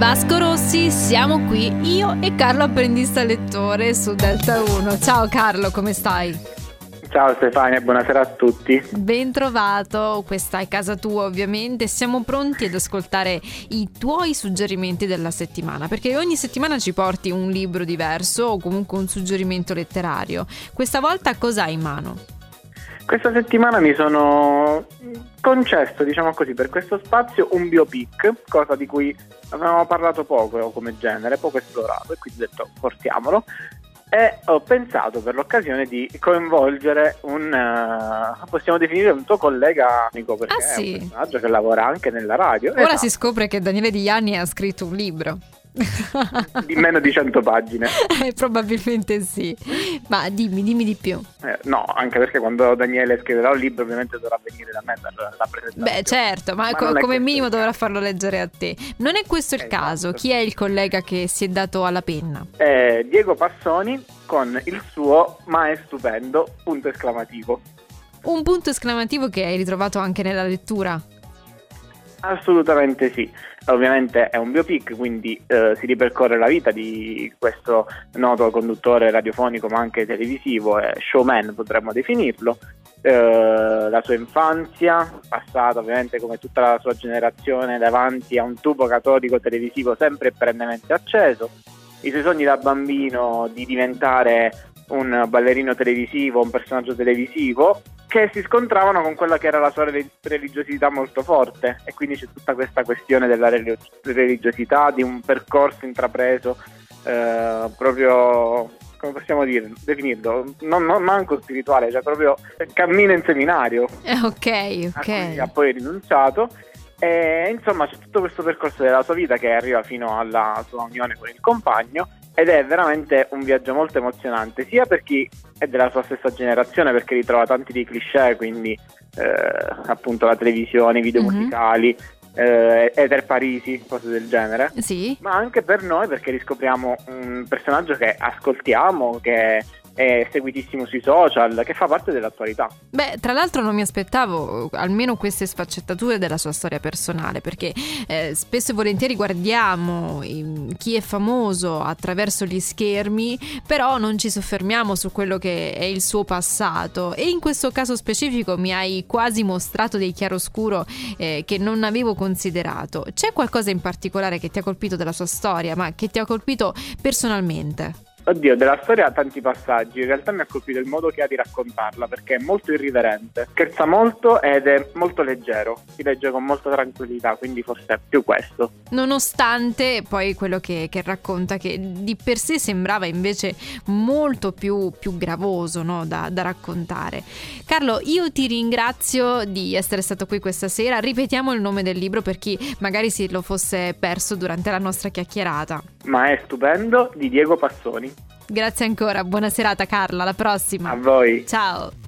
Vasco Rossi, siamo qui, io e Carlo apprendista lettore su Delta 1. Ciao Carlo, come stai? Ciao Stefania, buonasera a tutti. Ben trovato, questa è casa tua ovviamente, siamo pronti ad ascoltare i tuoi suggerimenti della settimana, perché ogni settimana ci porti un libro diverso o comunque un suggerimento letterario. Questa volta cosa hai in mano? Questa settimana mi sono concesso, diciamo così, per questo spazio un biopic, cosa di cui avevamo parlato poco come genere, poco esplorato, e quindi ho detto portiamolo. E ho pensato per l'occasione di coinvolgere un, uh, possiamo definire un tuo collega amico, perché ah, sì. è un personaggio che lavora anche nella radio. Ora esatto. si scopre che Daniele Di Gianni ha scritto un libro. Di meno di 100 pagine. Eh, probabilmente sì. Ma dimmi, dimmi di più. Eh, no, anche perché quando Daniele scriverà un libro ovviamente dovrà venire da me per la presentazione. Beh certo, ma, ma co- come minimo dovrà farlo leggere a te. Non è questo il esatto. caso. Chi è il collega che si è dato alla penna? Eh, Diego Passoni con il suo ma è stupendo punto esclamativo. Un punto esclamativo che hai ritrovato anche nella lettura? Assolutamente sì. Ovviamente è un biopic, quindi eh, si ripercorre la vita di questo noto conduttore radiofonico ma anche televisivo, eh, showman potremmo definirlo, eh, la sua infanzia, passata ovviamente come tutta la sua generazione davanti a un tubo catodico televisivo sempre e perennemente acceso, i suoi sogni da bambino di diventare un ballerino televisivo, un personaggio televisivo che si scontravano con quella che era la sua religiosità molto forte e quindi c'è tutta questa questione della religiosità, di un percorso intrapreso eh, proprio come possiamo dire, definirlo, non, non manco spirituale, cioè proprio cammino in seminario. Eh, ok, ok. Ha poi rinunciato e insomma c'è tutto questo percorso della sua vita che arriva fino alla sua unione con il compagno ed è veramente un viaggio molto emozionante, sia per chi è della sua stessa generazione, perché ritrova tanti di cliché, quindi eh, appunto la televisione, i video mm-hmm. musicali, eh, Ether Parisi, cose del genere, sì. ma anche per noi perché riscopriamo un personaggio che ascoltiamo, che è seguitissimo sui social, che fa parte dell'attualità. Beh, tra l'altro non mi aspettavo almeno queste sfaccettature della sua storia personale, perché eh, spesso e volentieri guardiamo chi è famoso attraverso gli schermi, però non ci soffermiamo su quello che è il suo passato e in questo caso specifico mi hai quasi mostrato dei chiaroscuro eh, che non avevo considerato. C'è qualcosa in particolare che ti ha colpito della sua storia, ma che ti ha colpito personalmente? Oddio, della storia ha tanti passaggi, in realtà mi ha colpito il modo che ha di raccontarla perché è molto irriverente, scherza molto ed è molto leggero, si legge con molta tranquillità, quindi forse è più questo. Nonostante poi quello che, che racconta, che di per sé sembrava invece molto più, più gravoso no? da, da raccontare. Carlo, io ti ringrazio di essere stato qui questa sera, ripetiamo il nome del libro per chi magari si lo fosse perso durante la nostra chiacchierata. Ma è stupendo di Diego Passoni. Grazie ancora, buona serata Carla, alla prossima. A voi. Ciao.